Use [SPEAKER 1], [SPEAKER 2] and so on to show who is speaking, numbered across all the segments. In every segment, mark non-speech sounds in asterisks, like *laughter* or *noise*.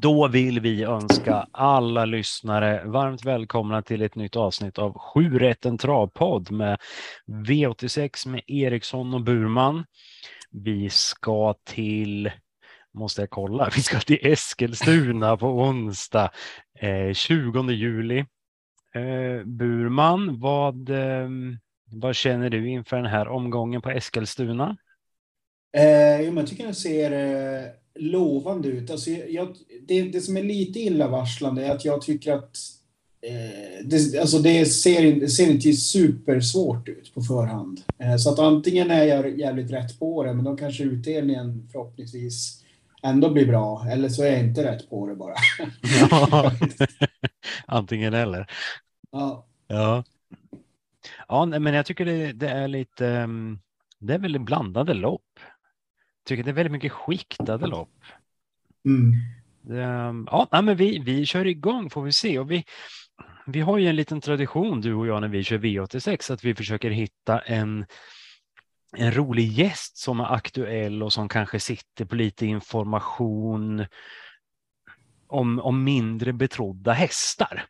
[SPEAKER 1] Då vill vi önska alla lyssnare varmt välkomna till ett nytt avsnitt av 7 rätten travpodd med V86 med Eriksson och Burman. Vi ska till, måste jag kolla, *laughs* vi ska till Eskilstuna på onsdag eh, 20 juli. Eh, Burman, vad, eh, vad känner du inför den här omgången på Eskilstuna?
[SPEAKER 2] Eh, jo, jag tycker den ser eh, lovande ut. Alltså, jag, det, det som är lite illavarslande är att jag tycker att eh, det, alltså det, ser, det ser inte supersvårt ut på förhand. Eh, så att antingen är jag jävligt rätt på det, men då kanske utdelningen förhoppningsvis ändå blir bra. Eller så är jag inte rätt på det bara.
[SPEAKER 1] Ja, *laughs* antingen eller.
[SPEAKER 2] Ja.
[SPEAKER 1] Ja, ja men jag tycker det, det är lite, mm, det är väldigt blandade lopp tycker det är väldigt mycket skiktade lopp.
[SPEAKER 2] Mm.
[SPEAKER 1] Um, ja, men vi, vi kör igång får vi se. Och vi, vi har ju en liten tradition du och jag när vi kör V86 att vi försöker hitta en, en rolig gäst som är aktuell och som kanske sitter på lite information om, om mindre betrodda hästar.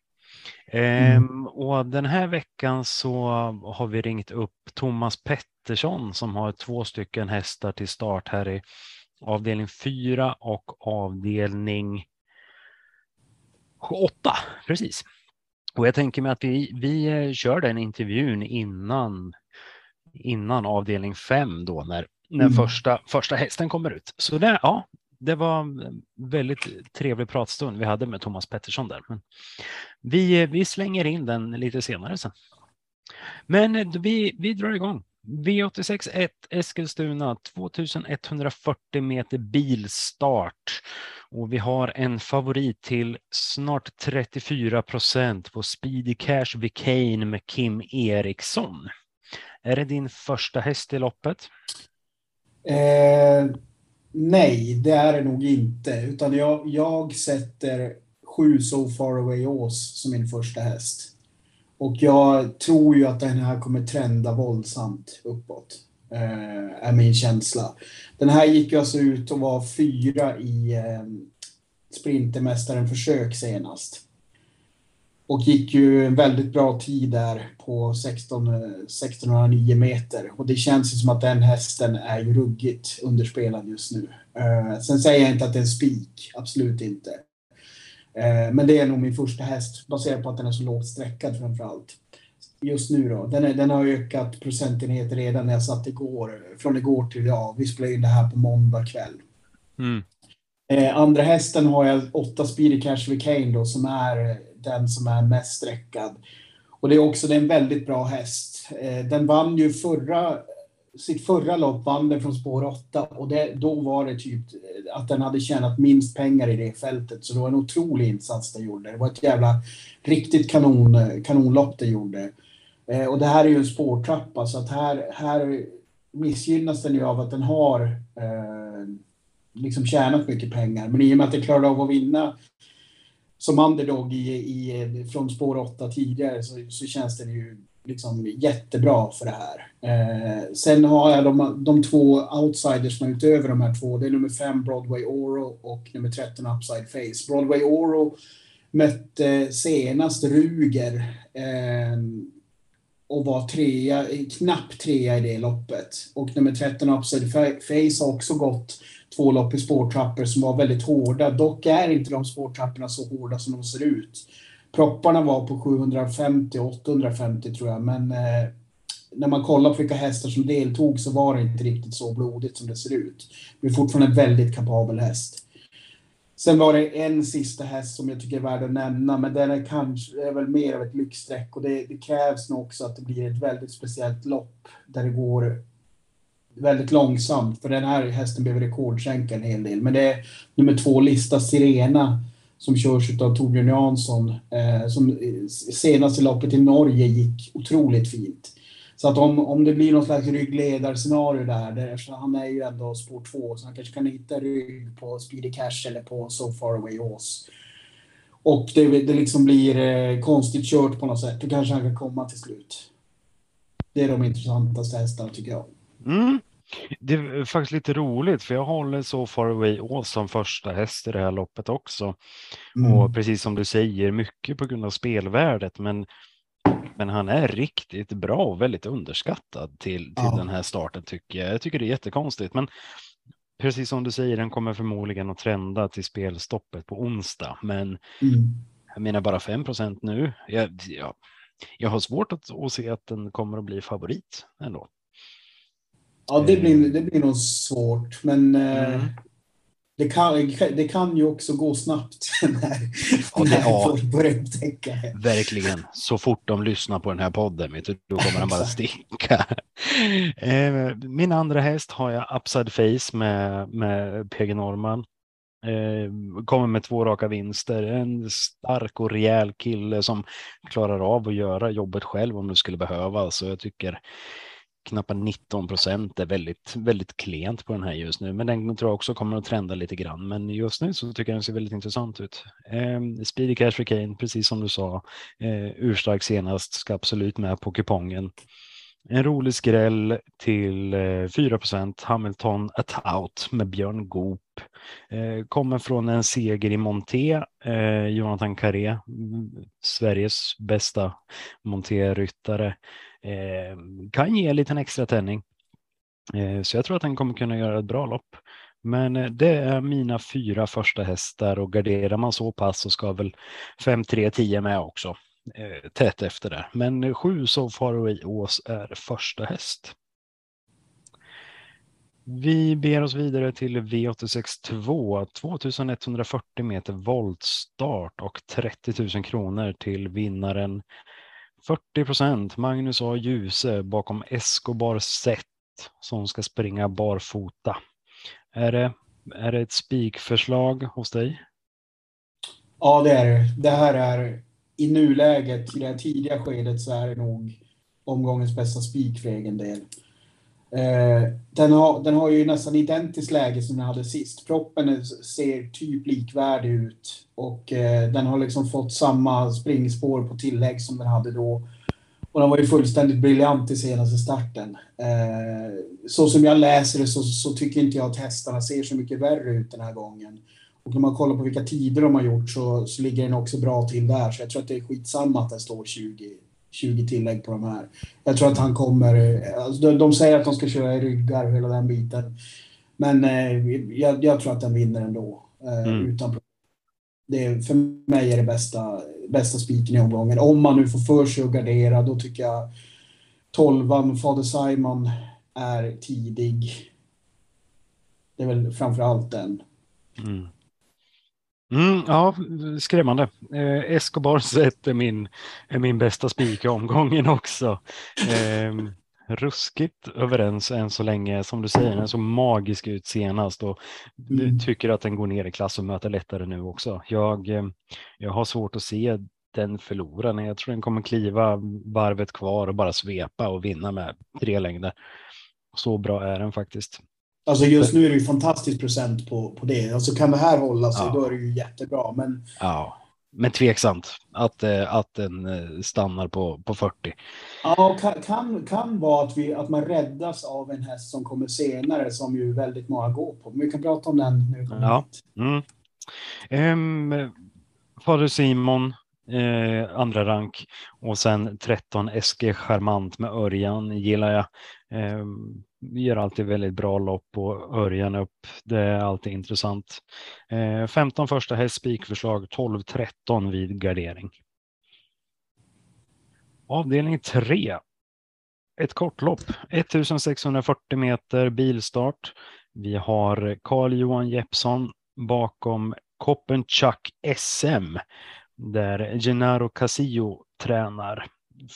[SPEAKER 1] Mm. Um, och den här veckan så har vi ringt upp Thomas Pettersson som har två stycken hästar till start här i avdelning 4 och avdelning 8. Precis. Och jag tänker mig att vi, vi eh, kör den intervjun innan, innan avdelning 5 då när, när mm. första, första hästen kommer ut. Så det, ja, det var en väldigt trevlig pratstund vi hade med Thomas Pettersson där. Men vi, vi slänger in den lite senare sen. Men vi, vi drar igång. V86 1 Eskilstuna 2140 meter bilstart och vi har en favorit till snart 34 procent på Speedy Cash Vicane med Kim Eriksson. Är det din första häst i loppet?
[SPEAKER 2] Eh, nej, det är det nog inte, utan jag, jag sätter sju So Far Away Ås som min första häst. Och jag tror ju att den här kommer trenda våldsamt uppåt. Eh, är min känsla. Den här gick ju alltså ut och var fyra i eh, Sprintermästaren försök senast. Och gick ju en väldigt bra tid där på 16, 1609 meter. Och det känns ju som att den hästen är ju ruggigt underspelad just nu. Eh, sen säger jag inte att det är en spik, absolut inte. Eh, men det är nog min första häst baserat på att den är så lågt sträckad framför allt. Just nu då. Den, är, den har ökat procentenheter redan när jag satt igår. Från igår till idag. Vi spelar in det här på måndag kväll.
[SPEAKER 1] Mm.
[SPEAKER 2] Eh, andra hästen har jag åtta Speedy Cash Vicane då som är den som är mest sträckad. Och det är också det är en väldigt bra häst. Eh, den vann ju förra sitt förra lopp vann den från spår 8 och det, då var det typ eh, att den hade tjänat minst pengar i det fältet. Så det var en otrolig insats den gjorde. Det var ett jävla riktigt kanon, eh, kanonlopp den gjorde. Och det här är ju en spårtrappa så att här, här missgynnas den ju av att den har eh, liksom tjänat mycket pengar. Men i och med att den klarade av att vinna som underdog i, i, från spår 8 tidigare så, så känns den ju liksom jättebra för det här. Eh, sen har jag de, de två outsidersna utöver de här två. Det är nummer 5 Broadway Oro och nummer 13 Upside Face. Broadway Oro mötte senast Ruger eh, och var trea, knappt trea i det loppet. Och nummer 13 Upside Face har också gått två lopp i spårtrappor som var väldigt hårda. Dock är inte de spårtrapporna så hårda som de ser ut. Propparna var på 750 850 tror jag, men eh, när man kollar på vilka hästar som deltog så var det inte riktigt så blodigt som det ser ut. Det är fortfarande en väldigt kapabel häst. Sen var det en sista häst som jag tycker är värd att nämna, men den är kanske är väl mer av ett lyxstreck och det, det, krävs nog också att det blir ett väldigt speciellt lopp där det går väldigt långsamt, för den här hästen behöver rekordsänka en hel del. Men det är nummer två, Lista Sirena, som körs av Torbjörn Jansson, eh, som senast i loppet i Norge gick otroligt fint. Så att om, om det blir något slags ryggledarscenario där, där han är ju ändå spår två, så han kanske kan hitta rygg på Speedy Cash eller på So Far Away Ås. Och det, det liksom blir eh, konstigt kört på något sätt, då kanske han kan komma till slut. Det är de intressantaste hästarna tycker jag.
[SPEAKER 1] Mm. Det är faktiskt lite roligt för jag håller så far away Ås som första häst i det här loppet också. Mm. Och precis som du säger, mycket på grund av spelvärdet. Men, men han är riktigt bra och väldigt underskattad till, till ja. den här starten tycker jag. Jag tycker det är jättekonstigt. Men precis som du säger, den kommer förmodligen att trenda till spelstoppet på onsdag. Men mm. jag menar bara 5% nu. Jag, jag, jag har svårt att, att se att den kommer att bli favorit ändå.
[SPEAKER 2] Ja, det blir, det blir nog svårt, men eh, mm. det, kan, det kan ju också gå snabbt *laughs* när, ja, det, när folk börjar upptäcka det.
[SPEAKER 1] Verkligen. Så fort de lyssnar på den här podden, vet du, då kommer den bara sticka. Eh, min andra häst har jag Upside Face med, med PG Norman. Eh, kommer med två raka vinster. En stark och rejäl kille som klarar av att göra jobbet själv om det skulle behövas. Så jag tycker knappt 19 procent är väldigt, väldigt klent på den här just nu. Men den tror jag också kommer att trenda lite grann. Men just nu så tycker jag den ser väldigt intressant ut. Eh, Speedy Cash for Kane, precis som du sa, eh, urstark senast, ska absolut med på kupongen. En rolig skräll till eh, 4 Hamilton at Out med Björn Goop. Eh, kommer från en seger i Monté. Eh, Jonathan Carré, mm, Sveriges bästa Monté-ryttare, kan ge en liten extra tändning. Så jag tror att den kommer kunna göra ett bra lopp. Men det är mina fyra första hästar och garderar man så pass så ska väl 5, 3, 10 med också Eh, tätt efter det. Men sju så Far Away Ås är första häst. Vi ber oss vidare till V862, 2140 meter voltstart och 30 000 kronor till vinnaren 40 procent Magnus A. Djuse bakom Escobar Zet som ska springa barfota. Är det, är det ett spikförslag hos dig?
[SPEAKER 2] Ja, det är det. Det här är i nuläget, i det här tidiga skedet, så är det nog omgångens bästa spik för egen del. Eh, den, har, den har ju nästan identiskt läge som den hade sist. Proppen ser typ likvärdig ut och eh, den har liksom fått samma springspår på tillägg som den hade då. Och den var ju fullständigt briljant i senaste starten. Eh, så som jag läser det så, så, tycker inte jag att hästarna ser så mycket värre ut den här gången. Och när man kollar på vilka tider de har gjort så, så ligger den också bra till där. Så jag tror att det är skitsamma att det står 20, 20 tillägg på de här. Jag tror att han kommer... Alltså de, de säger att de ska köra i ryggar och hela den biten. Men eh, jag, jag, tror att den vinner ändå. Eh, mm. utan det, För mig är det bästa, bästa spiken i omgången. Om man nu får för sig att gardera, då tycker jag tolvan, Fader Simon, är tidig. Det är väl framför allt den.
[SPEAKER 1] Mm. Mm, ja, skrämmande. Eh, Escobar sett är min, är min bästa spik i omgången också. Eh, ruskigt överens än så länge. Som du säger, den så magisk ut senast och mm. tycker att den går ner i klass och möter lättare nu också. Jag, eh, jag har svårt att se den förlora. Jag tror den kommer kliva varvet kvar och bara svepa och vinna med tre längder. Så bra är den faktiskt.
[SPEAKER 2] Alltså just nu är det ju fantastisk procent på, på det. Alltså kan det här hålla sig, ja. då är det ju jättebra. Men...
[SPEAKER 1] Ja, men tveksamt att, eh, att den eh, stannar på, på 40.
[SPEAKER 2] Ja, kan, kan, kan vara att, vi, att man räddas av en häst som kommer senare, som ju väldigt många går på. Men vi kan prata om den nu.
[SPEAKER 1] Ja. Mm. Um, Fader Simon, eh, andra rank och sen 13 SG Charmant med Örjan gillar jag. Eh, gör alltid väldigt bra lopp och Örjan upp. Det är alltid intressant. Eh, 15 första häst spikförslag 12-13 vid gardering. Avdelning 3. Ett kortlopp, 1640 meter bilstart. Vi har Carl Johan Jeppsson bakom Koppenchuck SM där Gennaro Casillo tränar.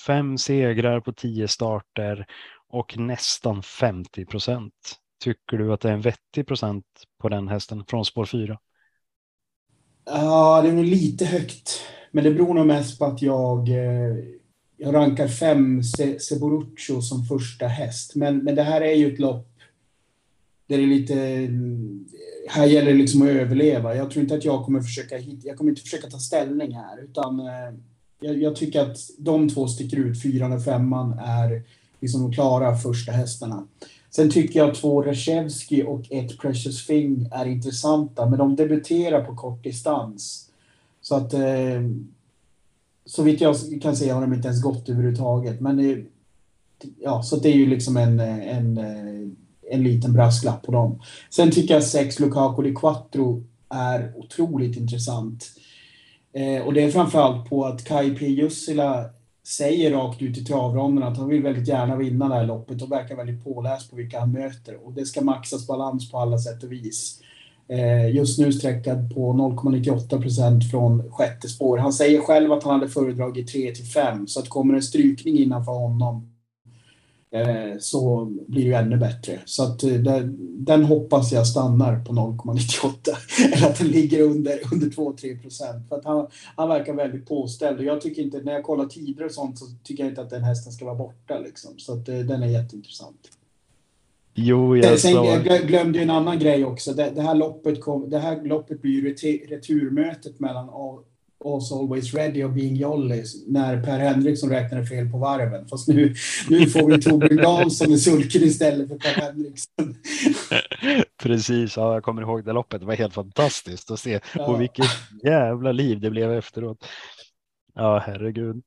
[SPEAKER 1] Fem segrar på tio starter och nästan 50 procent. Tycker du att det är en vettig procent på den hästen från spår 4?
[SPEAKER 2] Ja, det är nog lite högt. Men det beror nog mest på att jag, eh, jag rankar fem se Seboruccio som första häst. Men, men det här är ju ett lopp där det är lite... Eh, här gäller det liksom att överleva. Jag tror inte att jag kommer försöka Jag kommer inte försöka ta ställning här, utan eh, jag, jag tycker att de två sticker ut. Fyran och femman är liksom de klara första hästarna. Sen tycker jag två Reshevsky och ett Precious Thing är intressanta, men de debuterar på kort distans. Så att eh, så vitt jag kan se har de inte ens gått överhuvudtaget. Men det, ja, så det är ju liksom en, eh, en, eh, en liten brasklapp på dem. Sen tycker jag sex Lukaku di Quattro är otroligt intressant. Eh, och det är framförallt på att Kai P. Jussila säger rakt ut i travronden att han vill väldigt gärna vinna det här loppet och verkar väldigt påläst på vilka han möter. Och det ska maxas balans på alla sätt och vis. Eh, just nu sträckad på 0,98 procent från sjätte spår. Han säger själv att han hade föredragit 3 till 5 så att kommer en strykning innanför honom så blir det ju ännu bättre. Så att eh, den hoppas jag stannar på 0,98 *laughs* eller att den ligger under, under 2-3 procent. För att han, han verkar väldigt påställd och jag tycker inte, när jag kollar tider och sånt så tycker jag inte att den hästen ska vara borta liksom. Så att den är jätteintressant.
[SPEAKER 1] Jo, jag,
[SPEAKER 2] Sen, jag glömde ju en annan grej också. Det, det, här, loppet kom, det här loppet blir ju returmötet mellan All's Always Ready och Being Jolly när Per Henriksson räknade fel på varven. Fast nu, nu får vi Torbjörn Dahlsson i sulken istället för Per Henriksson. *laughs*
[SPEAKER 1] Precis, ja, jag kommer ihåg det loppet. Det var helt fantastiskt att se. Ja. Och vilket jävla liv det blev efteråt. Ja, herregud.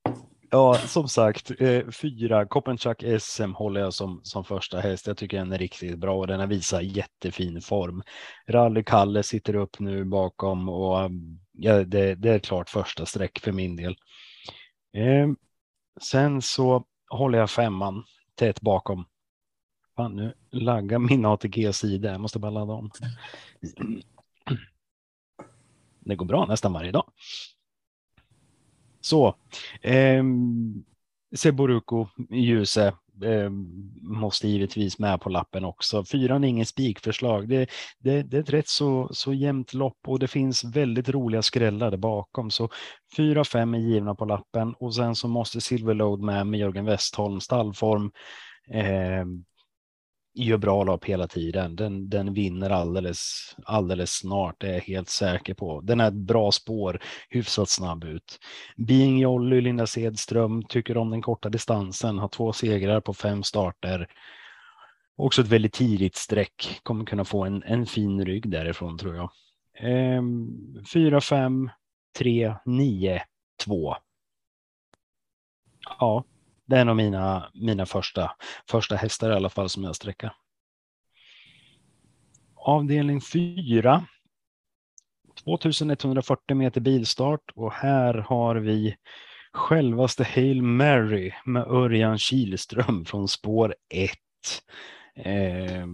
[SPEAKER 1] Ja, som sagt, eh, fyra Kopenchak SM håller jag som, som första häst. Jag tycker den är riktigt bra och den har visat jättefin form. Rally Kalle sitter upp nu bakom och ja, det, det är klart första streck för min del. Eh, sen så håller jag femman tätt bakom. Fan, nu laggar min ATG-sida. Jag måste bara ladda om. Det går bra nästan varje dag. Så. Eh, Seboruko Ljuse eh, måste givetvis med på lappen också. Fyran är ingen spikförslag. Det, det, det är ett rätt så, så jämnt lopp och det finns väldigt roliga skrällar där bakom. Så fyra, fem är givna på lappen och sen så måste Silverload med med Jörgen Westholm stallform. Eh, gör bra lopp hela tiden. Den, den vinner alldeles, alldeles snart, det är jag helt säker på. Den är ett bra spår, hyfsat snabb ut. Being Jolly, Linda Sedström, tycker om den korta distansen, har två segrar på fem starter. Också ett väldigt tidigt streck, kommer kunna få en, en fin rygg därifrån tror jag. Ehm, 4, 5, 3, 9, 2. Ja, det är nog mina, mina första, första hästar i alla fall som jag sträcker. Avdelning 4. 2140 meter bilstart och här har vi självaste Hail Mary med Örjan Kihlström från spår 1. Eh,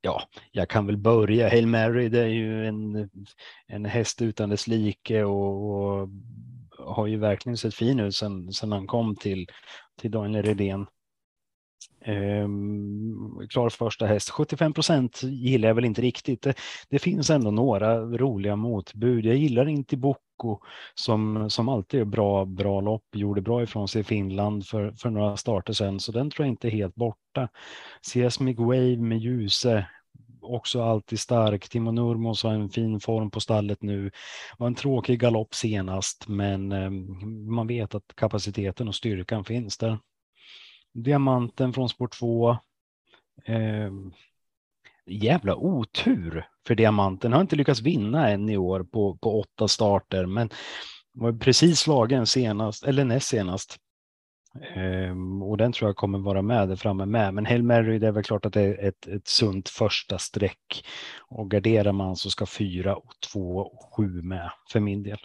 [SPEAKER 1] ja, jag kan väl börja. Hail Mary, det är ju en, en häst utan dess like och, och har ju verkligen sett fin ut sedan, sen han kom till, till Daniel Redén. Ehm, klar första häst. 75 procent gillar jag väl inte riktigt. Det, det, finns ändå några roliga motbud. Jag gillar inte Bocco som, som alltid är bra, bra lopp. Gjorde bra ifrån sig i Finland för, för några starter sedan, så den tror jag inte är helt borta. CS Wave med Ljuse också alltid stark. Timo Nurmos har en fin form på stallet nu. Var en tråkig galopp senast, men ehm, man vet att kapaciteten och styrkan finns där. Diamanten från spår 2. Eh, jävla otur för Diamanten. Har inte lyckats vinna än i år på, på åtta starter, men var precis slagen senast, eller näst senast. Um, och den tror jag kommer vara med där framme med. Men Hail Mary, det är väl klart att det är ett, ett sunt första streck. Och garderar man så ska fyra och två och sju med för min del.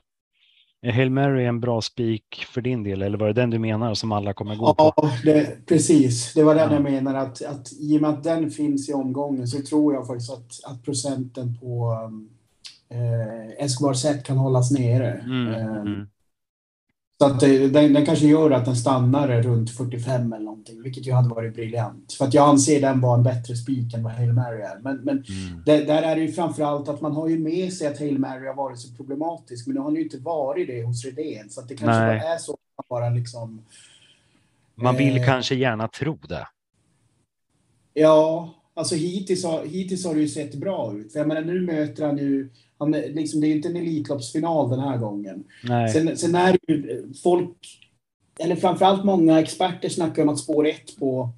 [SPEAKER 1] Är Hail Mary en bra spik för din del eller var det den du menar som alla kommer gå
[SPEAKER 2] på? Ja, det, precis. Det var den ja. jag menar att, att i och med att den finns i omgången så tror jag faktiskt att, att procenten på eh, Escobar kan hållas nere. Mm, eh, mm. Så att den, den, kanske gör att den stannar runt 45 eller någonting, vilket ju hade varit briljant. För att jag anser den vara en bättre spik än vad Hail Mary är. Men, men mm. det, där är det ju framförallt att man har ju med sig att Hail Mary har varit så problematisk, men nu har han ju inte varit det hos Redén. Så att det kanske Nej. är så att man bara liksom...
[SPEAKER 1] Man vill eh, kanske gärna tro det.
[SPEAKER 2] Ja, alltså hittills har, hittills har det ju sett bra ut. För jag menar, nu möter han ju han, liksom, det är ju inte en Elitloppsfinal den här gången. Nej. Sen, sen är det ju folk, eller framförallt många experter snackar om att spår 1 på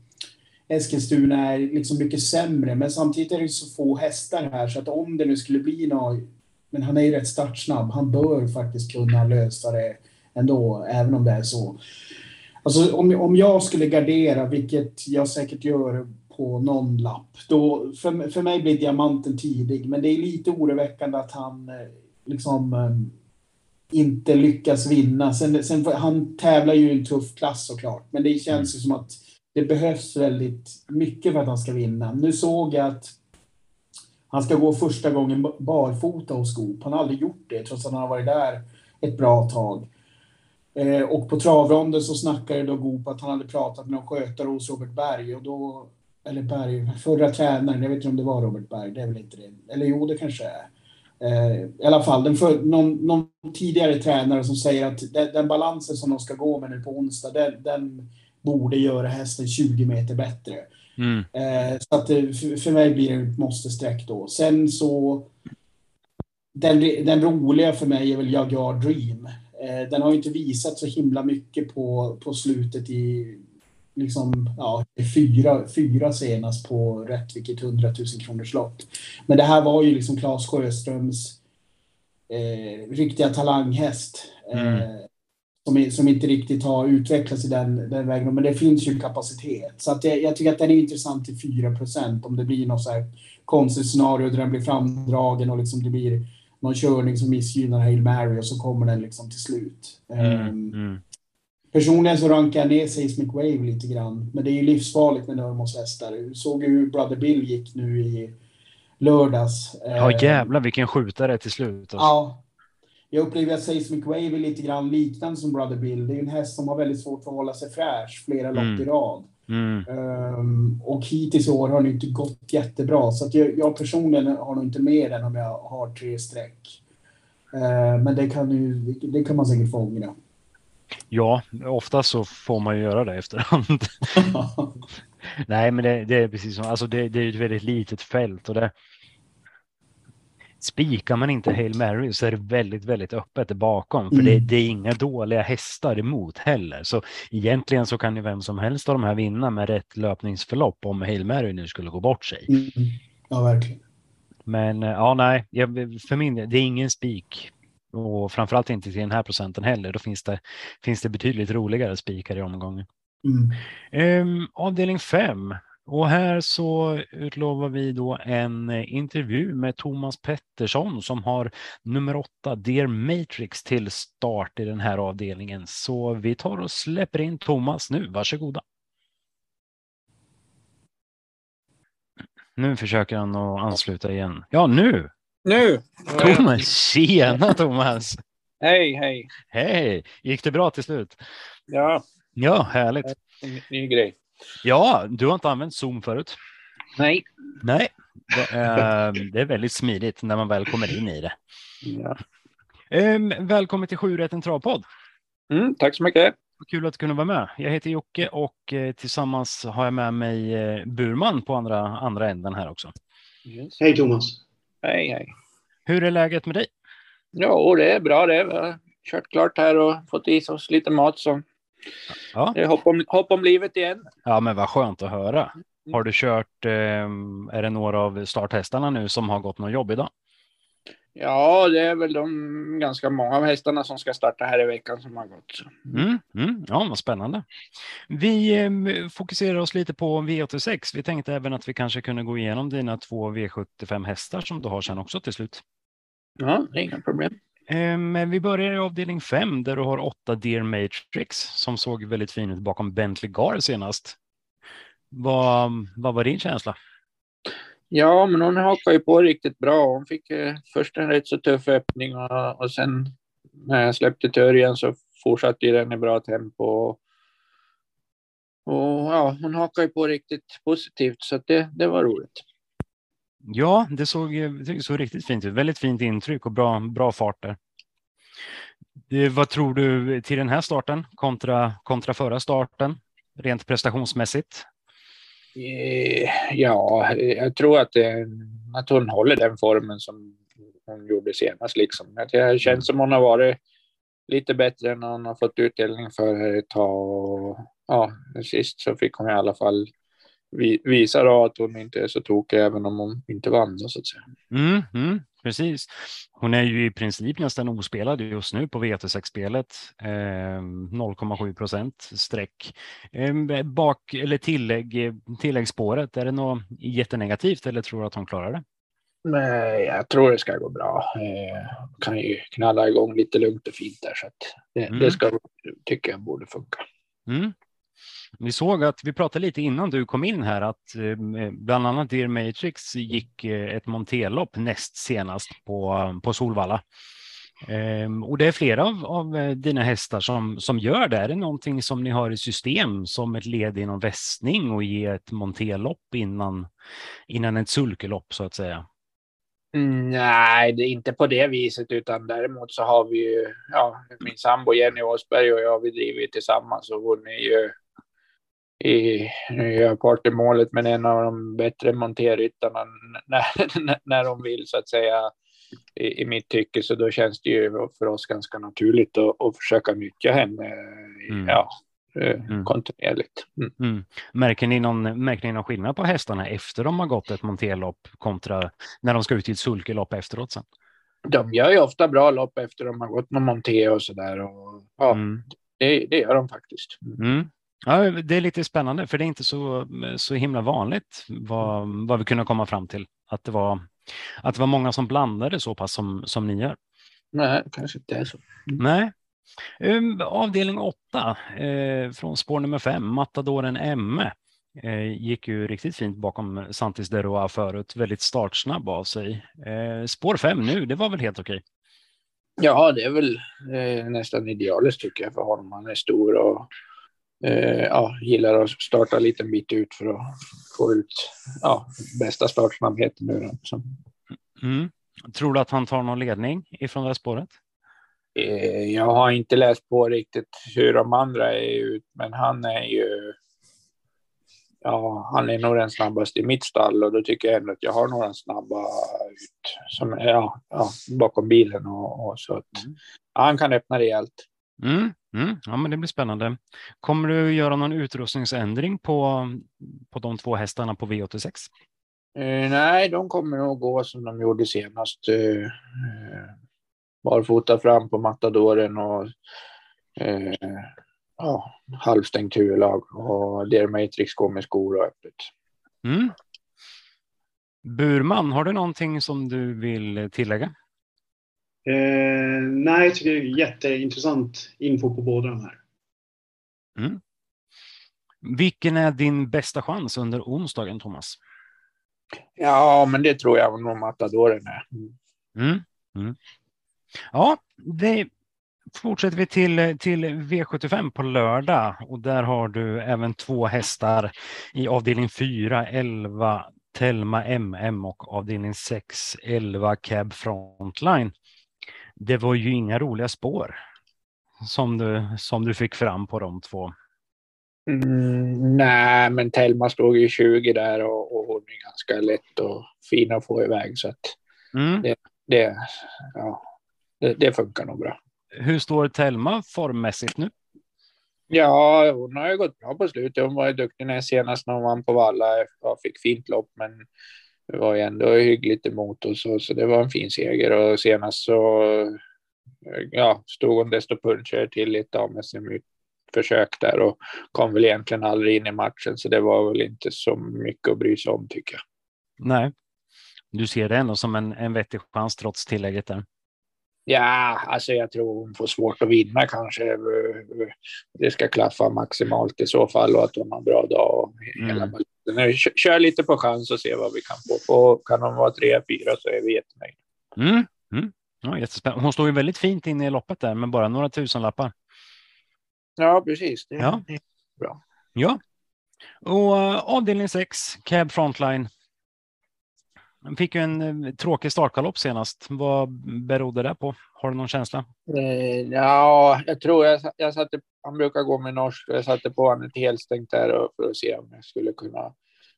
[SPEAKER 2] Eskilstuna är liksom mycket sämre. Men samtidigt är det så få hästar här så att om det nu skulle bli något... Men han är ju rätt startsnabb. Han bör faktiskt kunna lösa det ändå, även om det är så. Alltså om, om jag skulle gardera, vilket jag säkert gör på någon lapp, då för, för mig blir diamanten tidig. Men det är lite oroväckande att han eh, liksom eh, inte lyckas vinna. Sen, sen, han tävlar ju i en tuff klass såklart, men det känns ju som att det behövs väldigt mycket för att han ska vinna. Nu såg jag att han ska gå första gången barfota hos Goop. Han har aldrig gjort det, trots att han har varit där ett bra tag. Eh, och på travronden så snackade då Goop att han hade pratat med någon skötare hos Robert Berg. Och då, eller Berg, förra tränaren, jag vet inte om det var Robert Berg, det är väl inte det. Eller jo, det kanske är. Eh, I alla fall den för, någon, någon, tidigare tränare som säger att den, den, balansen som de ska gå med nu på onsdag, den, den borde göra hästen 20 meter bättre. Mm. Eh, så att för, för mig blir det ett måste-streck då. Sen så, den, den roliga för mig är väl Jaguar Dream. Eh, den har inte visat så himla mycket på, på slutet i liksom, ja, fyra, fyra senast på Rättvik i ett 100 000 kronors lopp. Men det här var ju liksom Claes Sjöströms eh, riktiga talanghäst. Eh, mm. som, som inte riktigt har utvecklats i den, den vägen. Men det finns ju kapacitet. Så att jag, jag tycker att den är intressant till 4% om det blir något så här konstigt scenario där den blir framdragen och liksom det blir någon körning som missgynnar Hail Mary och så kommer den liksom till slut. Mm. Um, mm. Personligen så rankar jag ner Seismic Wave lite grann, men det är ju livsfarligt med Nurmos hästar. Du såg ju hur Brother Bill gick nu i lördags.
[SPEAKER 1] Ja jävlar vilken skjutare till slut. Alltså.
[SPEAKER 2] Ja. Jag upplever att Seismic Wave är lite grann liknande som Brother Bill. Det är en häst som har väldigt svårt för att hålla sig fräsch flera mm. lopp i rad. Mm. Um, och hittills i år har det inte gått jättebra, så att jag, jag personligen har nog inte med den om jag har tre streck. Uh, men det kan, ju, det kan man säkert få ångra.
[SPEAKER 1] Ja, ofta så får man ju göra det efterhand. *laughs* Nej, men det, det, är precis som, alltså det, det är ett väldigt litet fält och det, Spikar man inte Hail Mary så är det väldigt, väldigt öppet bakom, för mm. det, det, är inga dåliga hästar emot heller. Så egentligen så kan ju vem som helst av de här vinna med rätt löpningsförlopp om Hail Mary nu skulle gå bort sig. Mm.
[SPEAKER 2] Ja, verkligen.
[SPEAKER 1] Men ja, nej, jag, för min det är ingen spik och framförallt inte till den här procenten heller. Då finns det, finns det betydligt roligare spikar i omgången. Mm. Um, avdelning 5. Och här så utlovar vi då en intervju med Thomas Pettersson som har nummer åtta, Dear Matrix, till start i den här avdelningen. Så vi tar och släpper in Thomas nu. Varsågoda. Nu försöker han att ansluta igen. Ja, nu!
[SPEAKER 3] Nu!
[SPEAKER 1] Thomas, tjena Thomas!
[SPEAKER 3] Hej, hej!
[SPEAKER 1] Hej! Gick det bra till slut?
[SPEAKER 3] Ja.
[SPEAKER 1] Ja, härligt.
[SPEAKER 3] En ny grej.
[SPEAKER 1] Ja, du har inte använt Zoom förut?
[SPEAKER 3] Nej.
[SPEAKER 1] Nej, det är, det är väldigt smidigt när man väl kommer in i det. Ja. Um, välkommen till 7 en travpodd.
[SPEAKER 3] Mm, tack så mycket.
[SPEAKER 1] Kul att du kunde vara med. Jag heter Jocke och eh, tillsammans har jag med mig eh, Burman på andra, andra änden här också.
[SPEAKER 4] Yes. Hej Thomas.
[SPEAKER 3] Hej, hej.
[SPEAKER 1] Hur är läget med dig?
[SPEAKER 3] Ja, det är bra det. Vi har kört klart här och fått i oss lite mat så ja. det är hopp om, hopp om livet igen.
[SPEAKER 1] Ja, men vad skönt att höra. Har du kört, eh, är det några av starthästarna nu som har gått något jobb idag?
[SPEAKER 3] Ja, det är väl de ganska många av hästarna som ska starta här i veckan som har gått.
[SPEAKER 1] Mm, mm, ja, vad spännande. Vi eh, fokuserar oss lite på V86. Vi tänkte även att vi kanske kunde gå igenom dina två V75 hästar som du har sen också till slut.
[SPEAKER 3] Ja, det är inga problem.
[SPEAKER 1] Eh, men vi börjar i avdelning 5 där du har åtta Dear Matrix som såg väldigt fin ut bakom Bentley Gar senast. Vad, vad var din känsla?
[SPEAKER 3] Ja, men hon hakade ju på riktigt bra. Hon fick eh, först en rätt så tuff öppning och, och sen när jag släppte törjen så fortsatte den i bra tempo. Och, och ja, hon hakade ju på riktigt positivt så det, det var roligt.
[SPEAKER 1] Ja, det såg, eh, det såg riktigt fint ut. Väldigt fint intryck och bra, bra fart där. Det, vad tror du till den här starten kontra, kontra förra starten rent prestationsmässigt?
[SPEAKER 3] Eh, ja, jag tror att, att hon håller den formen som hon gjorde senast. Liksom. Det känns som hon har varit lite bättre än hon har fått utdelning för ett tag. Ja, sist så fick hon i alla fall visar att hon inte är så tokig även om hon inte vann så att säga.
[SPEAKER 1] Mm, mm, precis. Hon är ju i princip nästan ospelad just nu på V86-spelet. Eh, 0,7 procent streck. Eh, bak eller tillägg, tilläggsspåret, är det något jättenegativt eller tror du att hon klarar det?
[SPEAKER 3] Nej, jag tror det ska gå bra. Eh, kan ju knalla igång lite lugnt och fint där så att det, mm. det ska tycker jag borde funka.
[SPEAKER 1] Mm. Vi såg att vi pratade lite innan du kom in här att eh, bland annat Dear Matrix gick eh, ett monterlopp näst senast på, på Solvalla. Ehm, och det är flera av, av eh, dina hästar som, som gör det. Är det någonting som ni har i system som ett led i någon västning och ge ett monterlopp innan, innan ett sulkelopp så att säga?
[SPEAKER 3] Mm, nej, det är inte på det viset, utan däremot så har vi ju, ja, min sambo Jenny Åsberg och jag, vi driver tillsammans och hon är ju i, nu gör partymålet, men en av de bättre monterryttarna när, *laughs* när de vill så att säga i, i mitt tycke. Så då känns det ju för oss ganska naturligt att, att försöka nyttja henne mm. ja, eh, mm. kontinuerligt. Mm.
[SPEAKER 1] Mm. Märker, ni någon, märker ni någon skillnad på hästarna efter de har gått ett monterlopp kontra när de ska ut i ett sulkelopp efteråt sen?
[SPEAKER 3] De gör ju ofta bra lopp efter de har gått någon monté och så där. ja, mm. det, det gör de faktiskt.
[SPEAKER 1] Mm. Ja, det är lite spännande, för det är inte så, så himla vanligt vad, vad vi kunde komma fram till. Att det, var, att det var många som blandade så pass som, som ni gör.
[SPEAKER 3] Nej, kanske inte är så.
[SPEAKER 1] Mm. Nej. Um, avdelning 8 eh, från spår nummer 5, Matadoren Emme. Eh, gick ju riktigt fint bakom Santis Deroa förut, väldigt startsnabb av sig. Eh, spår 5 nu, det var väl helt okej?
[SPEAKER 3] Ja, det är väl nästan idealiskt tycker jag för honom. Han är stor och eh, ja, gillar att starta en liten bit ut för att få ut ja, bästa startsnabbheten ur den.
[SPEAKER 1] Mm. Tror du att han tar någon ledning ifrån det här spåret?
[SPEAKER 3] Eh, jag har inte läst på riktigt hur de andra är ut, men han är ju. Ja, han är nog den snabbaste i mitt stall och då tycker jag ändå att jag har några snabba ut som är ja, ja, bakom bilen och, och så att mm. ja, han kan öppna rejält.
[SPEAKER 1] Mm. Mm, ja, men det blir spännande. Kommer du göra någon utrustningsändring på, på de två hästarna på V86?
[SPEAKER 3] Eh, nej, de kommer nog gå som de gjorde senast. Eh, eh barfota fram på matadoren och eh, ja, halvstängt huvudlag och Dear Matrix går med skor och öppet.
[SPEAKER 1] Mm. Burman, har du någonting som du vill tillägga?
[SPEAKER 4] Eh, nej, jag tycker det är jätteintressant info på båda de här.
[SPEAKER 1] Mm. Vilken är din bästa chans under onsdagen, Thomas?
[SPEAKER 3] Ja, men det tror jag nog Matadoren är.
[SPEAKER 1] Mm. Mm. Ja, det fortsätter vi till, till V75 på lördag och där har du även två hästar i avdelning 4, 11 Telma MM och avdelning 6, 11 Cab Frontline det var ju inga roliga spår som du, som du fick fram på de två.
[SPEAKER 3] Mm, nej, men Telma stod ju 20 där och, och hon är ganska lätt och fin att få iväg så mm. det, det, ja, det, det, funkar nog bra.
[SPEAKER 1] Hur står Telma formmässigt nu?
[SPEAKER 3] Ja, hon har ju gått bra på slutet. Hon var ju duktig när senast när hon vann på Valla och fick fint lopp, men det var ju ändå hyggligt emot oss, så, så det var en fin seger och senast så ja, stod hon desto puncher till lite av med sin försök där och kom väl egentligen aldrig in i matchen, så det var väl inte så mycket att bry sig om tycker jag.
[SPEAKER 1] Nej, du ser det ändå som en, en vettig chans trots tillägget där.
[SPEAKER 3] Ja, alltså jag tror hon får svårt att vinna kanske. Det ska klaffa maximalt i så fall och att hon har en bra dag och hela mm. Nu, kör lite på chans och se vad vi kan få. Och kan de vara tre, fyra så är vi jättenöjda.
[SPEAKER 1] Mm. Mm. Ja, jättespännande. Hon står ju väldigt fint inne i loppet där med bara några tusen lappar.
[SPEAKER 3] Ja, precis. Det
[SPEAKER 1] ja.
[SPEAKER 3] bra.
[SPEAKER 1] Ja. Och uh, avdelning 6, Cab Frontline. Han fick ju en uh, tråkig startgalopp senast. Vad berodde det på? Har du någon känsla?
[SPEAKER 3] Eh, ja, jag tror jag, jag satte, han brukar gå med norsk och jag satte på honom ett helstängt där för att se om jag skulle kunna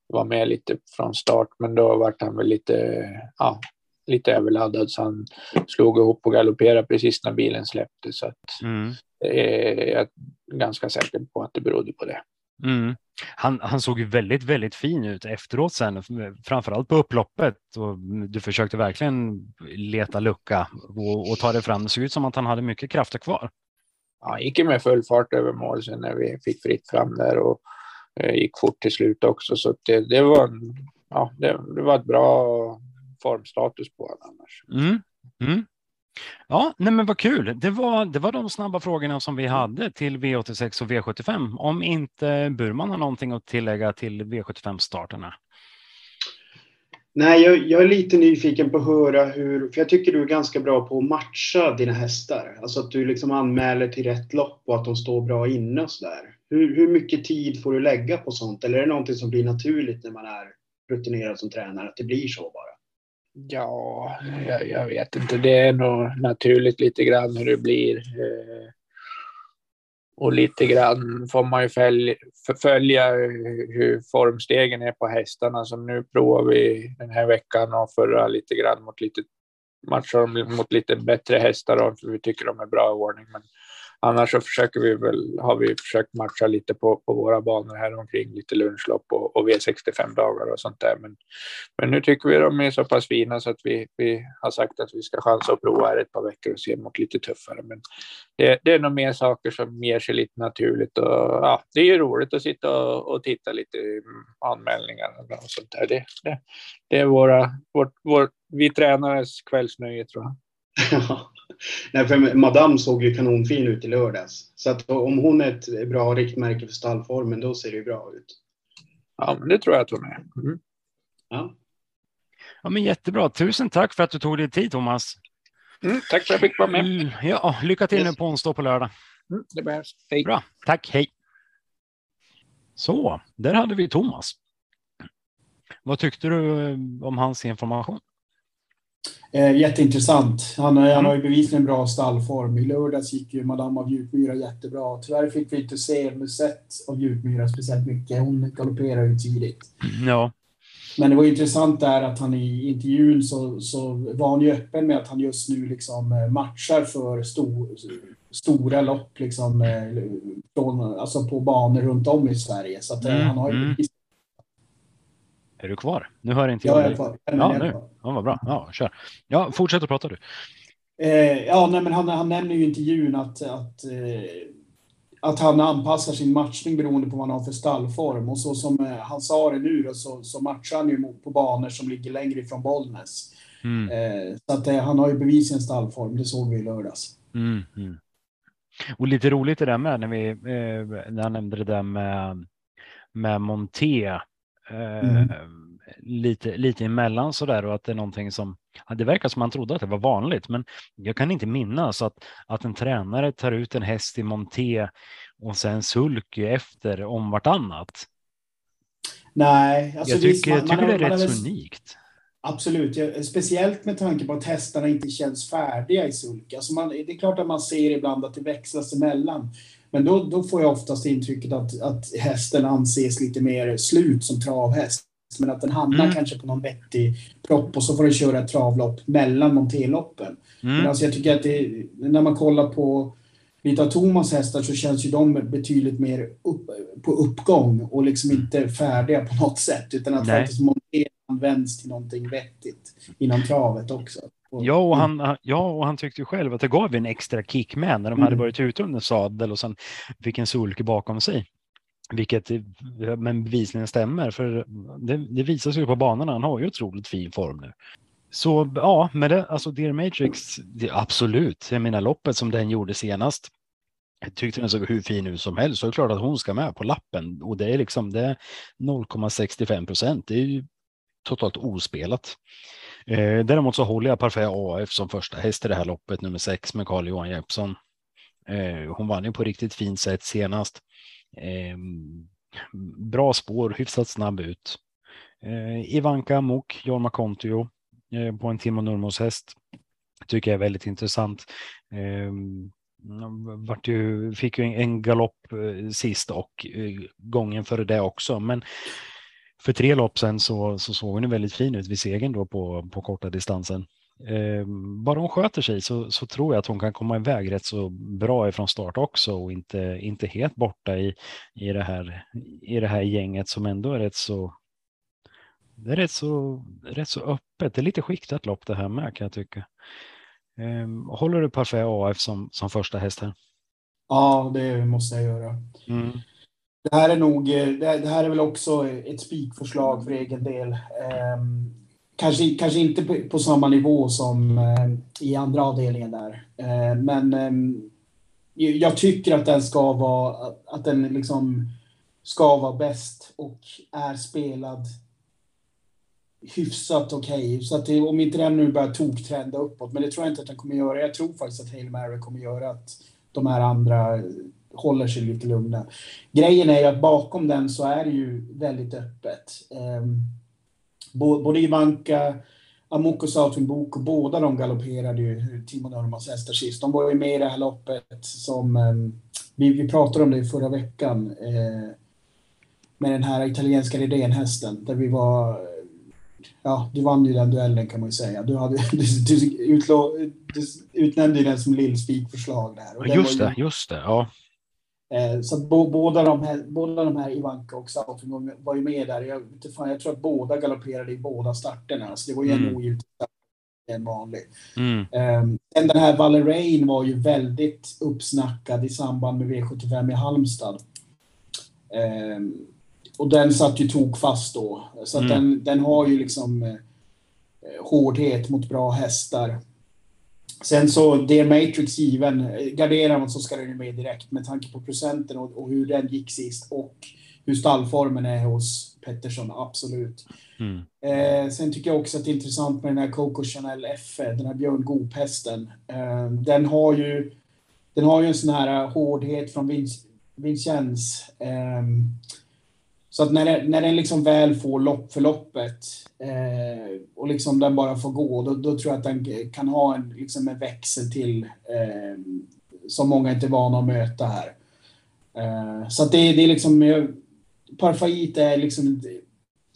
[SPEAKER 3] vara med lite från start. Men då vart han väl lite, ja, lite överladdad så han slog ihop och galopperade precis när bilen släppte. Så att, mm. eh, jag är ganska säker på att det berodde på det.
[SPEAKER 1] Mm. Han, han såg ju väldigt, väldigt fin ut efteråt sen, framförallt på upploppet. Och du försökte verkligen leta lucka och, och ta det fram. Det såg ut som att han hade mycket krafter kvar.
[SPEAKER 3] Han gick ju med full fart över mål sen när vi fick fritt fram där och eh, gick fort till slut också. Så det, det var, en, ja, det, det, var ett bra formstatus på honom annars.
[SPEAKER 1] Mm. Mm. Ja, nej men vad kul. Det var, det var de snabba frågorna som vi hade till V86 och V75. Om inte Burman har någonting att tillägga till V75-starterna.
[SPEAKER 4] Nej, jag, jag, är lite nyfiken på att höra hur, för jag tycker du är ganska bra på att matcha dina hästar. Alltså att du liksom anmäler till rätt lopp och att de står bra inne och sådär. Hur, hur mycket tid får du lägga på sånt? Eller är det någonting som blir naturligt när man är rutinerad som tränare, att det blir så bara?
[SPEAKER 3] Ja, jag, jag, vet inte. Det är nog naturligt lite grann hur det blir. Eh, och lite grann får man ju följa, följa hur formstegen är på hästarna. Som nu provar vi den här veckan och förra lite grann mot lite matcher mot lite bättre hästar. För vi tycker de är bra i ordning. Men annars så försöker vi väl, har vi försökt matcha lite på, på våra banor här omkring lite lunchlopp och, och V65 dagar och sånt där. Men, men nu tycker vi de är så pass fina så att vi, vi har sagt att vi ska chansa och prova här ett par veckor och se mot lite tuffare. Men det, det är nog mer saker som ger sig lite naturligt och ja, det är ju roligt att sitta och, och titta lite i anmälningar och sånt där. Det, det, det är våra, vårt, vår, vi tränares kvällsnöje tror jag. *laughs*
[SPEAKER 4] Nej, för Madame såg ju kanonfin ut i lördags. Så att om hon är ett bra riktmärke för stallformen, då ser det ju bra ut.
[SPEAKER 3] Ja, men det tror jag att hon är. Mm.
[SPEAKER 4] Ja.
[SPEAKER 1] ja, men jättebra. Tusen tack för att du tog dig tid, Thomas.
[SPEAKER 3] Mm, tack för att jag fick vara med.
[SPEAKER 1] Ja, lycka till yes. nu på onsdag på lördag.
[SPEAKER 3] Mm, det behövs. Hej.
[SPEAKER 1] Bra, tack. Hej. Så, där hade vi Thomas. Vad tyckte du eh, om hans information?
[SPEAKER 2] Eh, jätteintressant. Han, mm. han har ju bevisligen bra stallform. I lördags gick ju Madame av Djupmyra jättebra. Tyvärr fick vi inte se Musett av Djupmyra speciellt mycket. Hon galopperar ju tidigt.
[SPEAKER 1] Ja.
[SPEAKER 2] Men det var intressant där att han i intervjun så, så var han ju öppen med att han just nu liksom eh, matchar för stor, stora lopp liksom, eh, från, alltså på banor runt om i Sverige. Så att, mm. han har ju mm.
[SPEAKER 1] Är du kvar? Nu hör inte
[SPEAKER 2] jag,
[SPEAKER 1] jag
[SPEAKER 2] dig. Kvar.
[SPEAKER 1] Ja, nu. Ja, vad bra. Ja, kör. Ja, fortsätt att prata du.
[SPEAKER 2] Eh, ja, nej, men han, han nämner ju i intervjun att, att, eh, att han anpassar sin matchning beroende på vad han har för stallform. Och så som eh, han sa det nu då, så, så matchar han ju på banor som ligger längre ifrån Bollnäs. Mm. Eh, så att eh, han har ju bevisligen stallform, det såg vi i lördags.
[SPEAKER 1] Mm, mm. Och lite roligt det där med när, vi, eh, när han nämnde det där med, med Monté Mm. Eh, lite, lite emellan sådär och att det är någonting som, det verkar som man trodde att det var vanligt, men jag kan inte minnas att, att en tränare tar ut en häst i monté och sen sulk efter om vartannat.
[SPEAKER 2] Nej,
[SPEAKER 1] alltså jag tycker, man, jag tycker man, det är rätt så unikt.
[SPEAKER 2] Absolut, speciellt med tanke på att hästarna inte känns färdiga i sulk. Alltså man, det är klart att man ser ibland att det växlas emellan. Men då, då får jag oftast intrycket att, att hästen anses lite mer slut som travhäst. Men att den hamnar mm. kanske på någon vettig propp och så får den köra ett travlopp mellan monterloppen. Mm. Men alltså jag tycker att det, när man kollar på lite av Thomas hästar så känns ju de betydligt mer upp, på uppgång och liksom mm. inte färdiga på något sätt. Utan att Nej. faktiskt monter används till någonting vettigt inom travet också.
[SPEAKER 1] Ja och, han, ja, och han tyckte ju själv att det gav en extra kick med när de mm. hade varit ute under sadel och sen fick en sulke bakom sig. Vilket men bevisligen stämmer, för det, det visar sig på banorna. Han har ju otroligt fin form nu. Så ja, med det, alltså Dear Matrix, det, absolut. Jag menar loppet som den gjorde senast. Jag tyckte den såg hur fin ut som helst. Så det är klart att hon ska med på lappen och det är liksom det 0,65 procent. Det är ju totalt ospelat. Eh, däremot så håller jag Parfait AF som första häst i det här loppet, nummer sex med Carl Johan Jeppsson. Eh, hon vann ju på riktigt fint sätt senast. Eh, bra spår, hyfsat snabb ut. Eh, Ivanka Mok, Jorma Kontio eh, på en Timo Nurmos häst. Tycker jag är väldigt intressant. Eh, vart ju, fick ju en galopp eh, sist och eh, gången före det också, men för tre lopp sen så, så såg hon väldigt fin ut vid segern då på, på korta distansen. eh, bara hon sköter sig så, så tror jag att hon kan komma iväg rätt så bra ifrån start också och inte, inte helt borta i, i, det här, i det här gänget som ändå är rätt så det är rätt så, rätt så öppet. Det är lite skiktat lopp det här med kan jag tycka. Um, håller du Parfait AF som, som första häst här?
[SPEAKER 2] Ja, det måste jag göra. Mm. Det här är nog, eh, det här är väl också ett spikförslag för egen del. Ehm, kanske, kanske inte på, samma nivå som eh, i andra avdelningen där. Ehm, men ehm, jag tycker att den ska vara, att den liksom ska vara bäst och är spelad hyfsat okej. Okay. Så att det, om inte den nu börjar toktrenda uppåt, men det tror jag inte att den kommer göra. Jag tror faktiskt att Hail Mary kommer göra att de här andra håller sig lite lugna. Grejen är ju att bakom den så är det ju väldigt öppet. Um, både Ivanka, Amuko Sautinboko, båda de galopperade ju Timo Nurmans hästar sist. De var ju med i det här loppet som um, vi, vi pratade om det förra veckan. Uh, med den här italienska ridén-hästen där vi var ja, du vann ju den duellen kan man ju säga. Du, hade, *laughs* du, du, utlå, du utnämnde ju den som lillspikförslag där.
[SPEAKER 1] Och just det, ju, just det. Ja.
[SPEAKER 2] Eh, så bo, båda, de här, båda de här, Ivanka och Sauting, var ju med där. Jag, fan, jag tror att båda galopperade i båda starterna. Så det var ju mm. en ogiltig start än vanlig. Mm. Eh, den här Valerain var ju väldigt uppsnackad i samband med V75 i Halmstad. Eh, och den satt ju tok fast då. Så mm. den, den har ju liksom eh, hårdhet mot bra hästar. Sen så, det Matrix given, garderar man så ska den ju med direkt med tanke på procenten och, och, hur den gick sist och hur stallformen är hos Pettersson, absolut. Mm. Eh, sen tycker jag också att det är intressant med den här Coco Chanel F, den här Björn Goop-hästen. Eh, den har ju den har ju en sån här hårdhet från Vincenz. Eh, så att när, det, när den liksom väl får lopp för loppet eh, och liksom den bara får gå, då, då, tror jag att den kan ha en, liksom en växel till eh, som många inte är vana att möta här. Eh, så att det, det är liksom, Parfait är liksom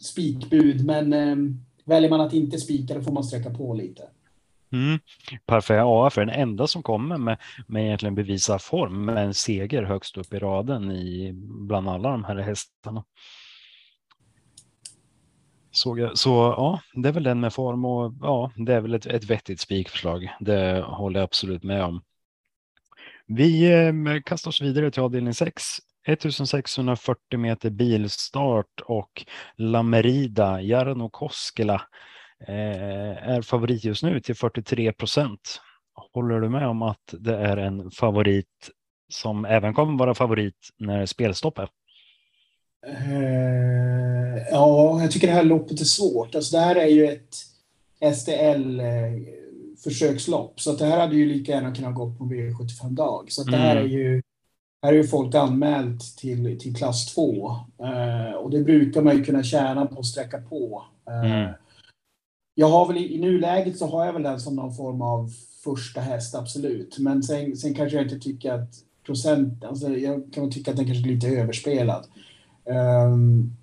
[SPEAKER 2] spikbud, men eh, väljer man att inte spika, då får man sträcka på lite.
[SPEAKER 1] Mm. Parfait AF är den enda som kommer med, med egentligen bevisad form med en seger högst upp i raden i bland alla de här hästarna. Så. Så ja, det är väl den med form och ja, det är väl ett, ett vettigt spikförslag. Det håller jag absolut med om. Vi eh, kastar oss vidare till avdelning 6. 1640 meter bilstart och Lamerida, Jarno Koskela är favorit just nu till 43 procent. Håller du med om att det är en favorit som även kommer vara favorit när spelstopp är?
[SPEAKER 2] Uh, ja, jag tycker det här loppet är svårt. Alltså det här är ju ett STL eh, så det här hade ju lika gärna kunnat gå på V75-dag. Så det här är mm. ju här är ju folk anmält till, till klass 2 uh, och det brukar man ju kunna tjäna på att sträcka på. Mm jag har väl i, i nuläget så har jag väl den som någon form av första häst, absolut. Men sen, sen kanske jag inte tycker att procent, alltså jag kan tycka att den kanske är lite överspelad. Um,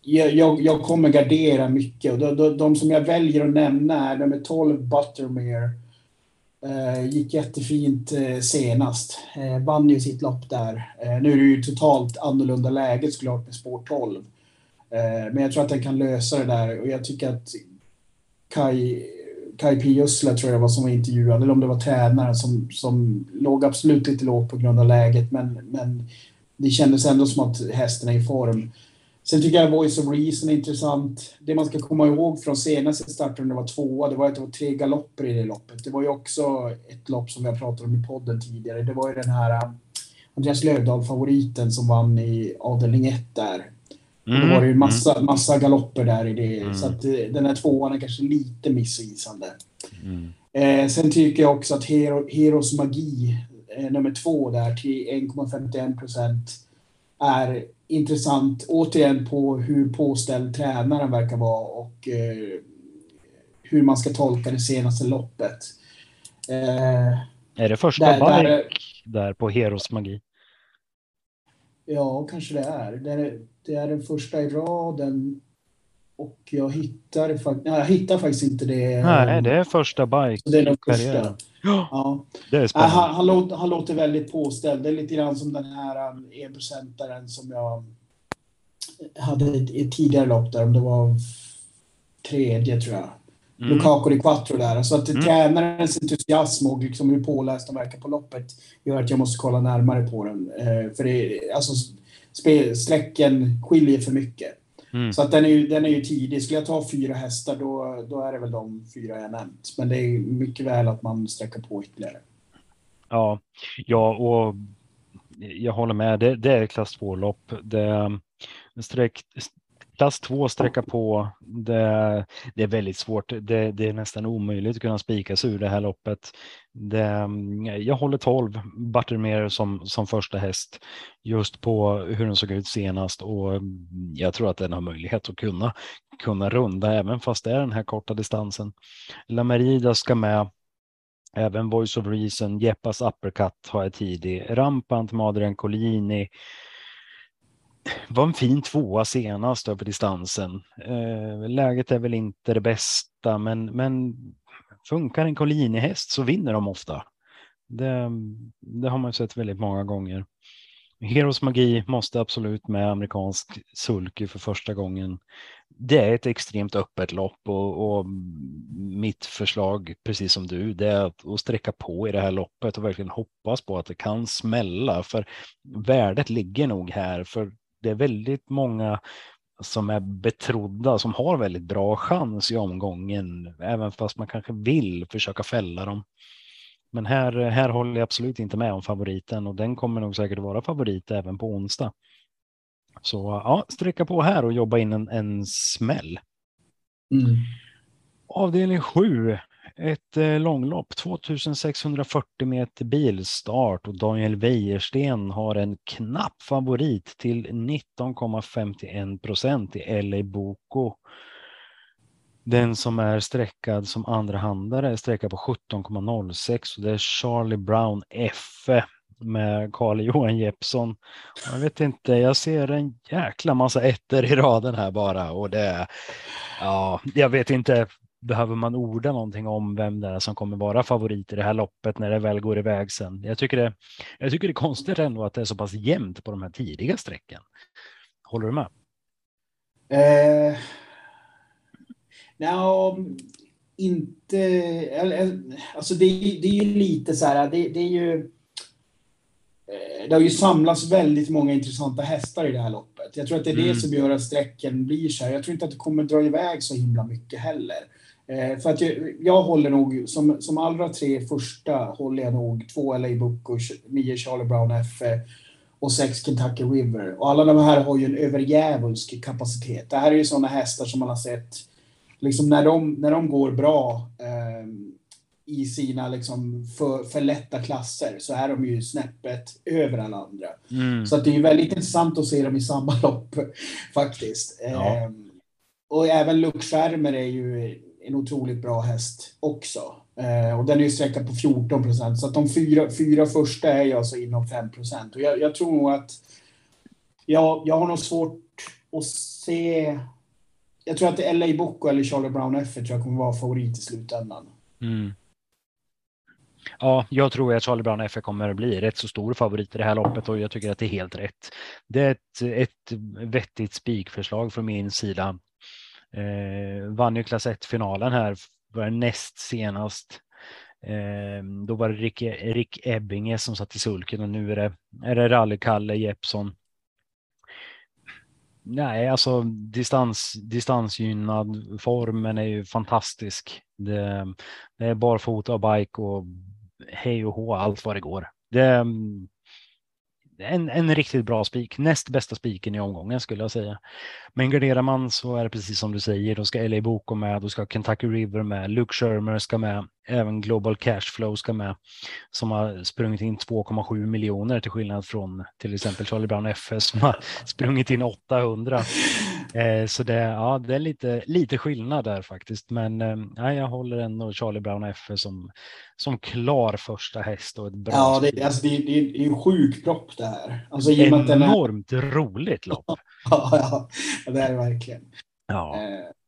[SPEAKER 2] jag, jag, jag, kommer gardera mycket och de, de, de, som jag väljer att nämna är nummer 12 Buttermere. Uh, gick jättefint uh, senast. Uh, vann ju sitt lopp där. Uh, nu är det ju totalt annorlunda läge såklart med spår 12. men jag tror att den kan lösa det där och jag tycker att Kai, Kai P. Jussla tror jag var som var intervjuad, eller om det var tränaren som, som låg absolut lite lågt på grund av läget, men, men det kändes ändå som att hästen är i form. Sen tycker jag Voice of Reason är intressant. Det man ska komma ihåg från senaste starten, det var tvåa, det var att det var tre galopper i det loppet. Det var ju också ett lopp som vi har pratat om i podden tidigare. Det var ju den här Andreas Lövdahl-favoriten som vann i avdelning 1 där. Mm. Då var det ju massa, mm. massa galopper där i det. Mm. Så att eh, den här tvåan är kanske lite missvisande. Mm. Eh, sen tycker jag också att Hero, Heros Magi, eh, nummer två där till 1,51 procent, är intressant. Återigen på hur påställd tränaren verkar vara och eh, hur man ska tolka det senaste loppet.
[SPEAKER 1] Eh, är det första där, där, där på Heros Magi?
[SPEAKER 2] Ja, kanske det är. Det är, det är den första i raden. och jag hittar, nej, jag hittar faktiskt inte det.
[SPEAKER 1] Nej, det är första bike
[SPEAKER 2] det är den första.
[SPEAKER 1] Ja, det är spännande.
[SPEAKER 2] Han, han, låter, han låter väldigt påställd. Det är lite grann som den här um, enprocentaren som jag hade i ett tidigare lopp där, om det var tredje tror jag. Mm. Lukaku di Quattro där. Så att mm. tränarens entusiasm och liksom hur påläst de verkar på loppet gör att jag måste kolla närmare på den. Eh, för det, alltså, sträcken skiljer för mycket. Mm. Så att den är, ju, den är ju tidig. Skulle jag ta fyra hästar då, då är det väl de fyra jag nämnt. Men det är mycket väl att man sträcker på ytterligare.
[SPEAKER 1] Ja, ja och jag håller med. Det, det är klass 2-lopp. Det, sträck, klass 2 sträcka på. Det, det, är väldigt svårt. Det, det, är nästan omöjligt att kunna spika sig ur det här loppet. Det, jag håller 12 Buttermere som, som första häst just på hur den såg ut senast och jag tror att den har möjlighet att kunna, kunna runda även fast det är den här korta distansen. La Merida ska med. Även Voice of Reason, Jeppas Uppercut har jag tidig. Rampant, Madren Collini var en fin tvåa senast över distansen. Eh, läget är väl inte det bästa, men, men funkar en Collini-häst så vinner de ofta. Det, det, har man sett väldigt många gånger. Heroes Magi måste absolut med amerikansk sulky för första gången. Det är ett extremt öppet lopp och, och, mitt förslag, precis som du, det är att, att sträcka på i det här loppet och verkligen hoppas på att det kan smälla. För värdet ligger nog här, för det är väldigt många som är betrodda, som har väldigt bra chans i omgången, även fast man kanske vill försöka fälla dem. Men här, här håller jag absolut inte med om favoriten och den kommer nog säkert vara favorit även på onsdag. Så ja, sträcka på här och jobba in en, en smäll. Mm. Avdelning 7 ett eh, långlopp, 2640 meter bilstart och Daniel Wäjersten har en knapp favorit till 19,51 procent i LA Boko. Den som är sträckad som andrahandare är sträckad på 17,06 och det är Charlie Brown F med Carl *laughs* Johan Jeppsson. Jag vet inte, jag ser en jäkla massa ettor i raden här bara och det ja, jag vet inte behöver man orda någonting om vem det är som kommer vara favorit i det här loppet när det väl går iväg sen. Jag tycker det, jag tycker det är konstigt ändå att det är så pass jämnt på de här tidiga strecken. Håller du med?
[SPEAKER 2] Eh, no, inte... Alltså det, det är ju lite så här, det, det är ju... Eh, det har ju samlats väldigt många intressanta hästar i det här loppet. Jag tror att det är mm. det som gör att strecken blir så här. Jag tror inte att det kommer dra iväg så himla mycket heller. Eh, för att jag, jag, håller nog, som, som allra tre första håller jag nog två LA Book och nio Charlie Brown F och sex Kentucky River. Och alla de här har ju en överjävulsk kapacitet. Det här är ju sådana hästar som man har sett, liksom när de, när de går bra eh, i sina liksom för, för lätta klasser så är de ju snäppet över alla andra. Mm. Så att det är ju väldigt intressant att se dem i samma lopp *laughs* faktiskt. Ja. Eh, och även Luke Schärmer är ju en otroligt bra häst också. Eh, och den är ju sträckad på 14 procent. Så att de fyra, fyra första är ju alltså inom 5 procent. Och jag, jag, tror nog att jag, jag har nog svårt att se... Jag tror att LA Bocco eller Charlie Brown F tror jag kommer vara favorit i slutändan. Mm.
[SPEAKER 1] Ja, jag tror att Charlie Brown F kommer att bli rätt så stor favorit i det här loppet och jag tycker att det är helt rätt. Det är ett, ett vettigt spikförslag från min sida. Eh, vann ju klass 1-finalen här, var näst senast. Eh, då var det Rick, e-, Rick Ebbinge som satt i sulken och nu är det, är det Rally-Kalle Jeppsson. Nej, alltså distans, distansgynnad. Formen är ju fantastisk. Det, det är barfota och bike och hej och hå, allt vad det går. Det, en, en riktigt bra spik, näst bästa spiken i omgången skulle jag säga. Men garderar man så är det precis som du säger, då ska LA Boko med, då ska Kentucky River med, Luke Shermer ska med, även Global Cashflow ska med, som har sprungit in 2,7 miljoner till skillnad från till exempel Charlie Brown FS som har *laughs* sprungit in 800. Eh, så det, ja, det är lite, lite skillnad där faktiskt, men eh, jag håller ändå Charlie Brown FS som, som klar första häst och ett bra
[SPEAKER 2] Ja, det, alltså, det, det, det är en sjuk propp det här. Alltså,
[SPEAKER 1] Enormt är... roligt lopp. *laughs*
[SPEAKER 2] ja, ja, det är det verkligen.
[SPEAKER 1] Ja.
[SPEAKER 2] Eh,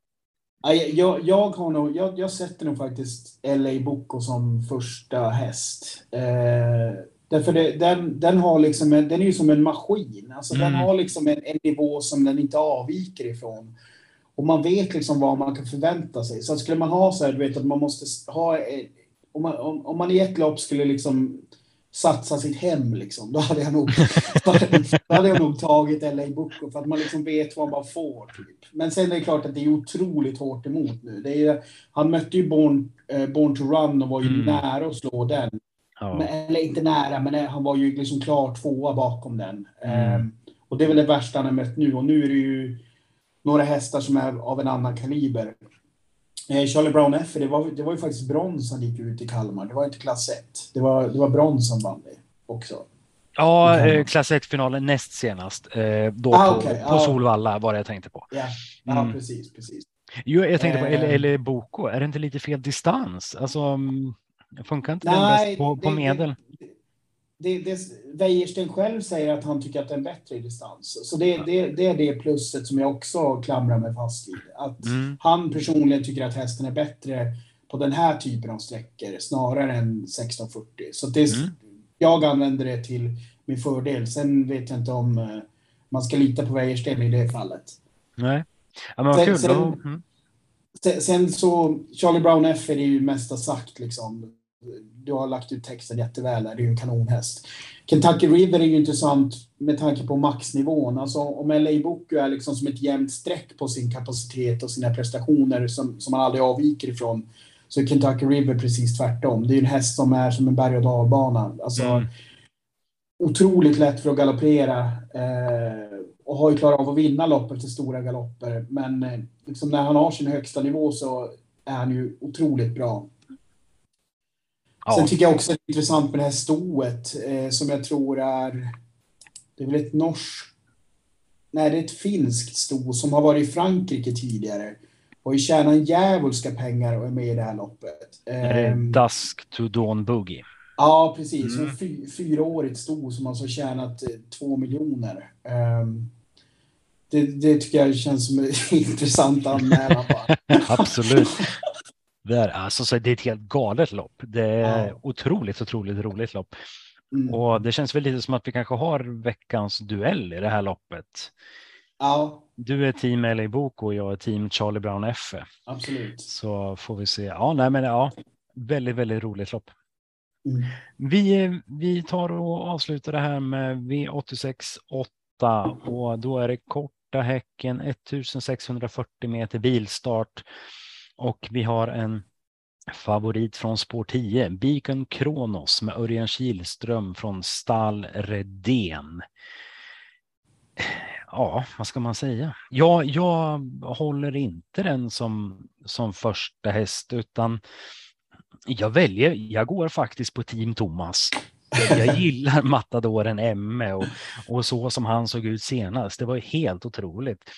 [SPEAKER 2] jag, jag, har nog, jag, jag sätter nog faktiskt LA Boko som första häst. Eh, därför det, den, den, har liksom en, den är ju som en maskin. Alltså mm. Den har liksom en, en, nivå som den inte avviker ifrån. Och man vet liksom vad man kan förvänta sig. Så skulle man ha så här, du vet att man måste ha... Om man, om, om man i ett lopp skulle liksom satsa sitt hem, liksom, då, hade jag nog, då hade jag nog tagit LA Boko för att man liksom vet vad man får. Typ. Men sen är det klart att det är otroligt hårt emot nu. Det är, han mötte ju Born, eh, Born to Run och var ju mm. nära att slå den. Ja. Men, eller inte nära, men han var ju liksom klar tvåa bakom den. Mm. Um, och det är väl det värsta han har mött nu. Och nu är det ju några hästar som är av en annan kaliber. Eh, Charlie Brown F, det var, det var ju faktiskt brons han gick ut i Kalmar. Det var inte klass 1. Det var, det var brons han vann det också.
[SPEAKER 1] Ja, eh, klass 1-finalen näst senast. Eh, då ah, på, okay. på ah. Solvalla var det jag tänkte på.
[SPEAKER 2] Ja, ja mm. precis, precis.
[SPEAKER 1] Jo, jag tänkte på, eller, eller Boko, är det inte lite fel distans? Alltså, mm, funkar inte
[SPEAKER 2] Nej,
[SPEAKER 1] den bäst på, på medel?
[SPEAKER 2] Det, det, det, Wäjersten själv säger att han tycker att det är en bättre distans. Så det, det, det är det plusset som jag också klamrar mig fast vid. Att mm. han personligen tycker att hästen är bättre på den här typen av sträckor snarare än 1640. Så det, mm. jag använder det till min fördel. Sen vet jag inte om uh, man ska lita på Wäjersten i det fallet.
[SPEAKER 1] Nej, ja, men sen, kul.
[SPEAKER 2] Sen, mm. sen, så, Charlie Brown F är det ju mesta sagt liksom du har lagt ut texten jätteväl. Det är ju en kanonhäst. Kentucky River är ju intressant med tanke på maxnivån. Alltså om LA Boku är liksom som ett jämnt streck på sin kapacitet och sina prestationer som, som man aldrig avviker ifrån så är Kentucky River precis tvärtom. Det är en häst som är som en berg och dalbana. Alltså, mm. Otroligt lätt för att galoppera eh, och har ju klarat av att vinna lopp efter stora galopper. Men eh, liksom när han har sin högsta nivå så är han ju otroligt bra. Ja. Sen tycker jag också det är intressant med det här stoet eh, som jag tror är... Det är väl ett norskt... Nej, det är ett finskt sto som har varit i Frankrike tidigare och har tjänat djävulska pengar och är med i det här loppet.
[SPEAKER 1] Är det um, Dusk to Dawn Boogie?
[SPEAKER 2] Ja, precis. Mm. Fy, fyraårigt sto som alltså tjänat eh, två miljoner. Um, det, det, tycker jag känns som en *laughs* intressant anmälan.
[SPEAKER 1] Absolut. *laughs* Det är, alltså, så det är ett helt galet lopp. Det är ja. otroligt, otroligt roligt lopp. Mm. Och det känns väl lite som att vi kanske har veckans duell i det här loppet.
[SPEAKER 2] Ja.
[SPEAKER 1] Du är team LA Boko och jag är team Charlie Brown F.
[SPEAKER 2] Absolut.
[SPEAKER 1] Så får vi se. Ja, nej, men ja, väldigt, väldigt roligt lopp.
[SPEAKER 2] Mm.
[SPEAKER 1] Vi, vi tar och avslutar det här med V86 8 och då är det korta häcken 1640 meter bilstart. Och vi har en favorit från spår 10, Beacon Kronos med Örjan Kihlström från Stall Redén. Ja, vad ska man säga? Jag, jag håller inte den som, som första häst utan jag väljer, jag går faktiskt på Team Thomas. Jag *laughs* gillar matadoren Emme och, och så som han såg ut senast. Det var helt otroligt.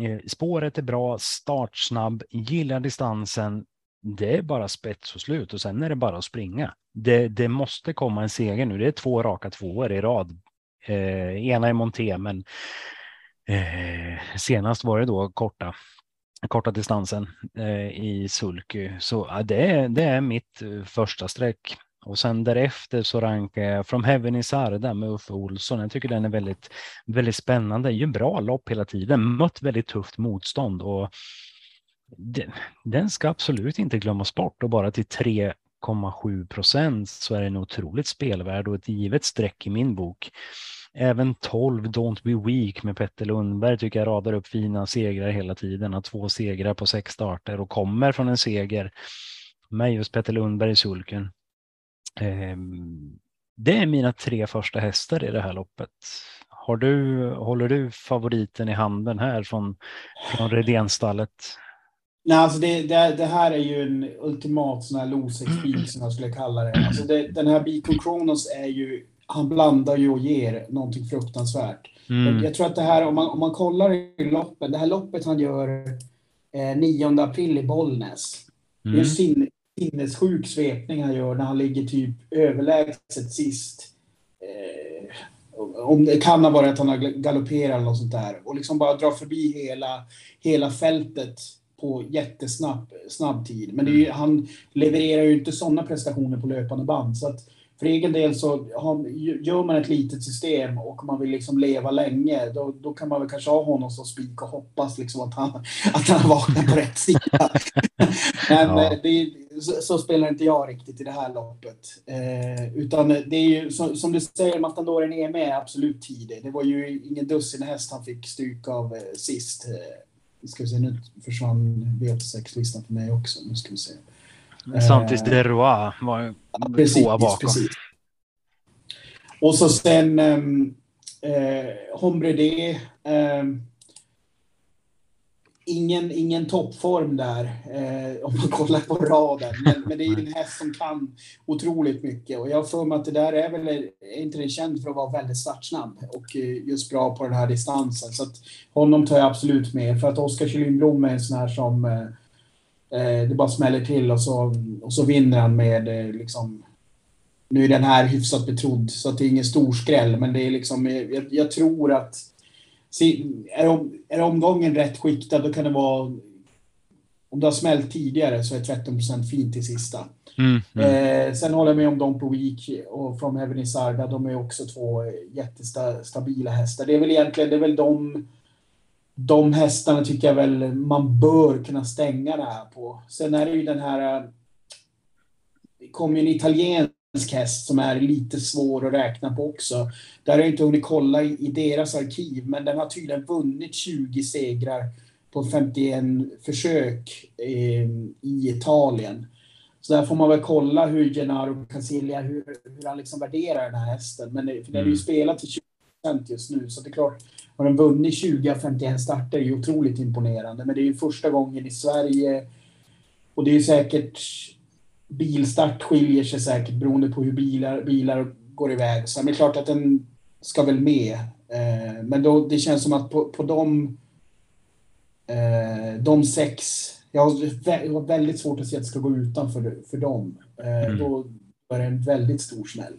[SPEAKER 1] Eh, spåret är bra, startsnabb, gillar distansen. Det är bara spets och slut och sen är det bara att springa. Det, det måste komma en seger nu. Det är två raka tvåor i rad. Eh, ena i Monté, men eh, senast var det då korta, korta distansen eh, i Sulky. Så ja, det, är, det är mitt eh, första streck. Och sen därefter så rankar jag From Heaven is Arda med Uffe Olsson. Jag tycker den är väldigt, väldigt spännande. Det är ju bra lopp hela tiden, mött väldigt tufft motstånd och den, den ska absolut inte glömmas bort och bara till 3,7 procent så är den otroligt spelvärd och ett givet streck i min bok. Även 12 Don't Be Weak med Petter Lundberg tycker jag radar upp fina segrar hela tiden. Har två segrar på sex starter och kommer från en seger med just Petter Lundberg i sulken. Ehm, det är mina tre första hästar i det här loppet. Har du, håller du favoriten i handen här från, från Redénstallet?
[SPEAKER 2] Nej, alltså det, det, det, här är ju en ultimat sån här losexpik som jag skulle kalla det. Alltså det, den här Beacon Kronos är ju, han blandar ju och ger någonting fruktansvärt. Mm. Jag tror att det här, om man, om man kollar i loppet, det här loppet han gör eh, 9 april i Bollnäs. Mm. Det är mm. sin, sinnessjuk svepning han gör när han ligger typ överlägset sist. Eh, om det kan ha varit att han har galopperat eller något sånt där. Och liksom bara dra förbi hela, hela fältet på jättesnabb snabb tid. Men ju, han levererar ju inte sådana prestationer på löpande band. Så att för egen del så har, gör man ett litet system och man vill liksom leva länge, då, då kan man väl kanske ha honom som spik och hoppas liksom att han, att han vaknar på rätt sida. *laughs* Men ja. Eh, det, så, så, spelar inte jag riktigt i det här loppet. Eh, utan det är ju som, som du säger, Matandoren är absolut tidig. Det var ju ingen dussin häst han fick stryk av eh, sist. Eh, ska vi se, nu försvann V6-listan för mig också. Nu ska vi se.
[SPEAKER 1] Samtidigt eh, Deroy var precis, tvåa bakom. Precis.
[SPEAKER 2] Och så sen um, eh, Hombre um, ingen, ingen toppform där eh, om man kollar på raden. Men, men, det är en häst som kan otroligt mycket. Och jag har för mig att det där är väl, är inte det känd för att vara väldigt startsnabb och eh, just bra på den här distansen. Så att honom tar jag absolut med. För att Oskar Kyllinblom är en sån här som eh, eh, det bara smäller till och så, och så vinner han med eh, liksom nu är den här hyfsat betrodd så det är ingen stor skräll men det är liksom jag, jag tror att är, om, är omgången rätt skiktad då kan det vara om det har smält tidigare så är 13% fint i sista. Mm, mm. Eh, sen håller jag med om Don Week och From Heaven is Arda. De är också två jättestabila hästar. Det är väl egentligen det är väl de, de hästarna tycker jag väl man bör kunna stänga det här på. Sen är det ju den här... Det kommer ju en italiensk häst som är lite svår att räkna på också. Där har jag inte hunnit kolla i, i deras arkiv, men den har tydligen vunnit 20 segrar på 51 försök eh, i Italien. Så där får man väl kolla hur Gennaro Casilia, hur, hur han liksom värderar den här hästen. Men för den är ju mm. spelat till 20% just nu, så det är klart, har den vunnit 20 av 51 starter är ju otroligt imponerande. Men det är ju första gången i Sverige och det är ju säkert bilstart skiljer sig säkert beroende på hur bilar, bilar går iväg. Så det är klart att den ska väl med. Eh, men då, det känns som att på, på de, eh, de sex, jag har väldigt svårt att se att det ska gå utanför för dem. Eh, mm. Då är det en väldigt stor smäll.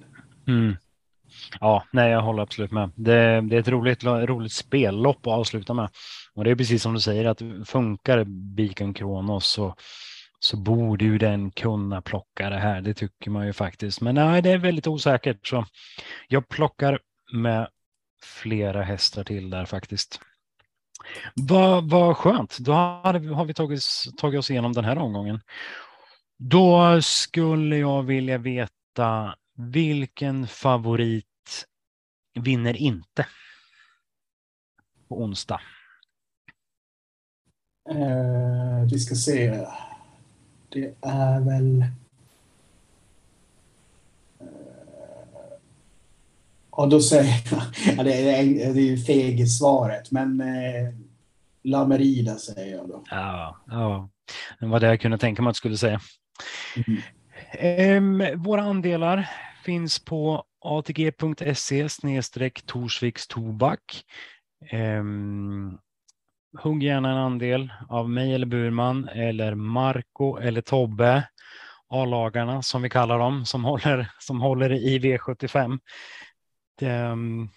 [SPEAKER 1] Mm. Ja, nej, jag håller absolut med. Det, det är ett roligt, roligt spellopp att avsluta med. Och det är precis som du säger att funkar Beacon Kronos så så borde ju den kunna plocka det här. Det tycker man ju faktiskt. Men nej, det är väldigt osäkert. Så jag plockar med flera hästar till där faktiskt. Vad, va skönt. Då har, har vi tagit, tagit oss igenom den här omgången. Då skulle jag vilja veta vilken favorit vinner inte på onsdag?
[SPEAKER 2] Uh, vi ska se. Det är väl... Eh, ja, då säger jag... *laughs* Ja, det är, det är ju svaret, men eh, La Merida säger jag då.
[SPEAKER 1] Ja, ja. det var det jag kunde tänka mig att du skulle säga. Mm. Um, våra andelar finns på atg.se snedstreck Torsviks tobak. Um, hugg gärna en andel av mig eller Burman eller Marco eller Tobbe. A-lagarna som vi kallar dem som håller, som håller i V75. Det, ehm,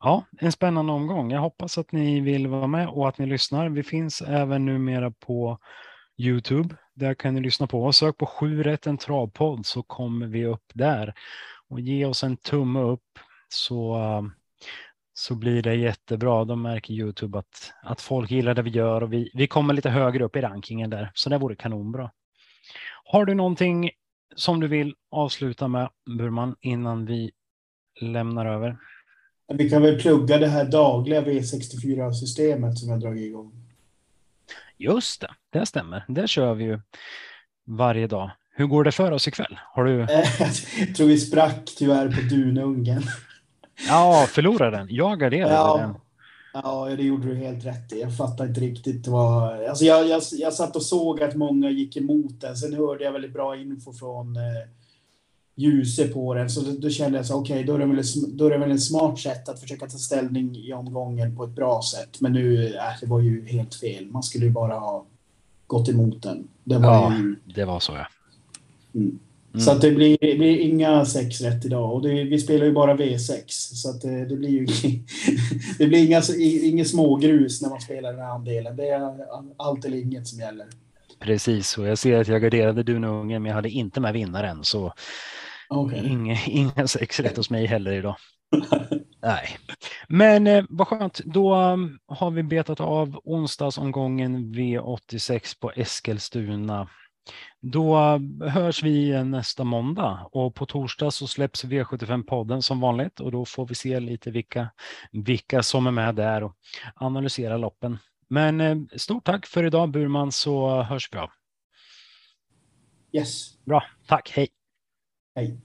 [SPEAKER 1] ja, en spännande omgång. Jag hoppas att ni vill vara med och att ni lyssnar. Vi finns även numera på Youtube. Där kan ni lyssna på oss. Sök på 7 rätt en travpodd så kommer vi upp där. Och ge oss en tumme upp så eh, så blir det jättebra. De märker Youtube att, att folk gillar det vi gör och vi, vi kommer lite högre upp i rankingen där. Så det vore kanonbra. Har du någonting som du vill avsluta med Burman innan vi lämnar över?
[SPEAKER 2] Vi kan väl plugga det här dagliga V64-systemet som jag dragit igång.
[SPEAKER 1] Just det, det stämmer. Det kör vi ju varje dag. Hur går det för oss ikväll? Har du... *laughs*
[SPEAKER 2] jag tror vi sprack tyvärr på Dunungen. *laughs*
[SPEAKER 1] Ja, förlorade den. Jag garderade ja. den.
[SPEAKER 2] Ja, det gjorde du helt rätt i. Jag fattar inte riktigt vad... Alltså jag, jag, jag satt och såg att många gick emot den. Sen hörde jag väldigt bra info från eh, Ljuse på den. Så då, kände jag så okej, okay, då, är det väl, då är det väl en smart sätt att försöka ta ställning i omgången på ett bra sätt. Men nu, äh, det var ju helt fel. Man skulle ju bara ha gått emot den.
[SPEAKER 1] Det var ja, ju... det var så ja. Mm.
[SPEAKER 2] Så att det blir, det blir inga sex rätt idag. Och det, vi spelar ju bara V6. Så att det, det blir ju *laughs* det blir inga, inga smågrus när man spelar den här andelen. Det är allt eller inget som gäller.
[SPEAKER 1] Precis, och jag ser att jag garderade Dunungen, men jag hade inte med vinnaren. Så okay. inga, inga sex rätt hos mig heller idag. *laughs* Nej, men eh, vad skönt. Då um, har vi betat av onsdagsomgången V86 på Eskilstuna. Då uh, hörs vi nästa måndag och på torsdag så släpps V75-podden som vanligt och då får vi se lite vilka, vilka som är med där och analysera loppen. Men eh, stort tack för idag Burman så hörs vi av.
[SPEAKER 2] Yes.
[SPEAKER 1] Bra, tack, hej.
[SPEAKER 2] Hej.